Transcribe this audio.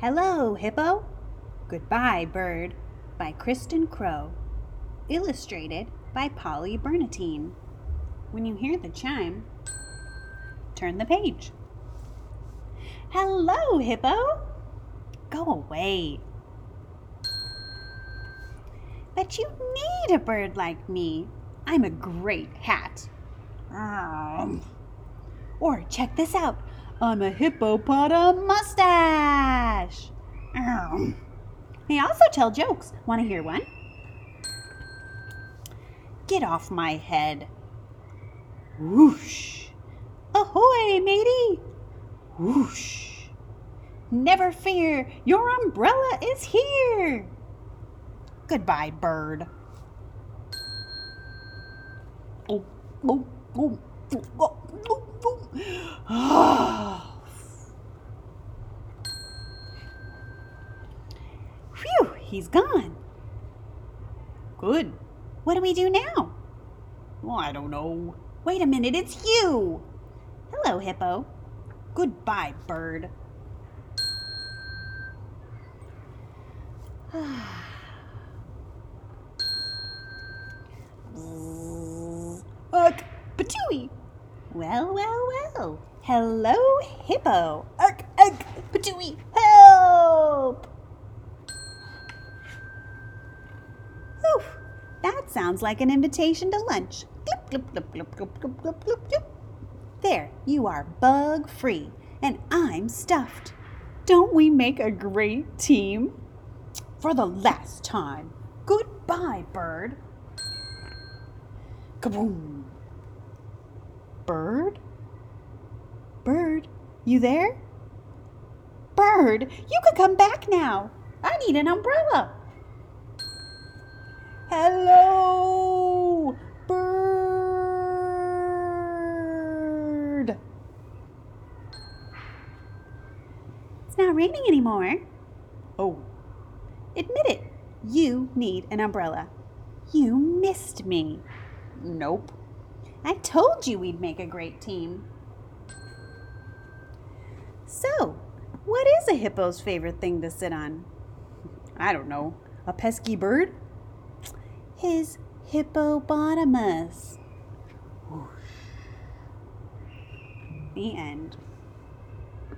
Hello, Hippo. Goodbye, Bird by Kristyn Crow. Illustrated by Poly Bernatene. When you hear the chime, turn the page. Hello, Hippo. Go away. But you need a bird like me. I'm a great hat. Um, or check this out. I'm a hippopotam I also tell jokes. Want to hear one? Get off my head. Whoosh. Ahoy, matey. Whoosh. Never fear, your umbrella is here. Goodbye, bird. Oh, oh, oh, oh, oh, oh, oh. Ah oh. Phew, he's gone. Good. What do we do now? Well, I don't know. Wait a minute, it's you. Hello, Hippo. Goodbye, bird. Ugh, patooey. Well, well, well. Hello, Hippo. Ugh, ugh, patooey, Sounds like an invitation to lunch. Glip, glip, glip, there, you are bug free, and I'm stuffed. Don't we make a great team? For the last time. Goodbye, bird. Kaboom. Bird? Bird, you there? Bird, you could come back now. I need an umbrella. Hello, bird. It's not raining anymore. Oh, admit it. You need an umbrella. You missed me. Nope. I told you we'd make a great team. So, what is a hippo's favorite thing to sit on? I don't know. A pesky bird? His hippopotamus. The end.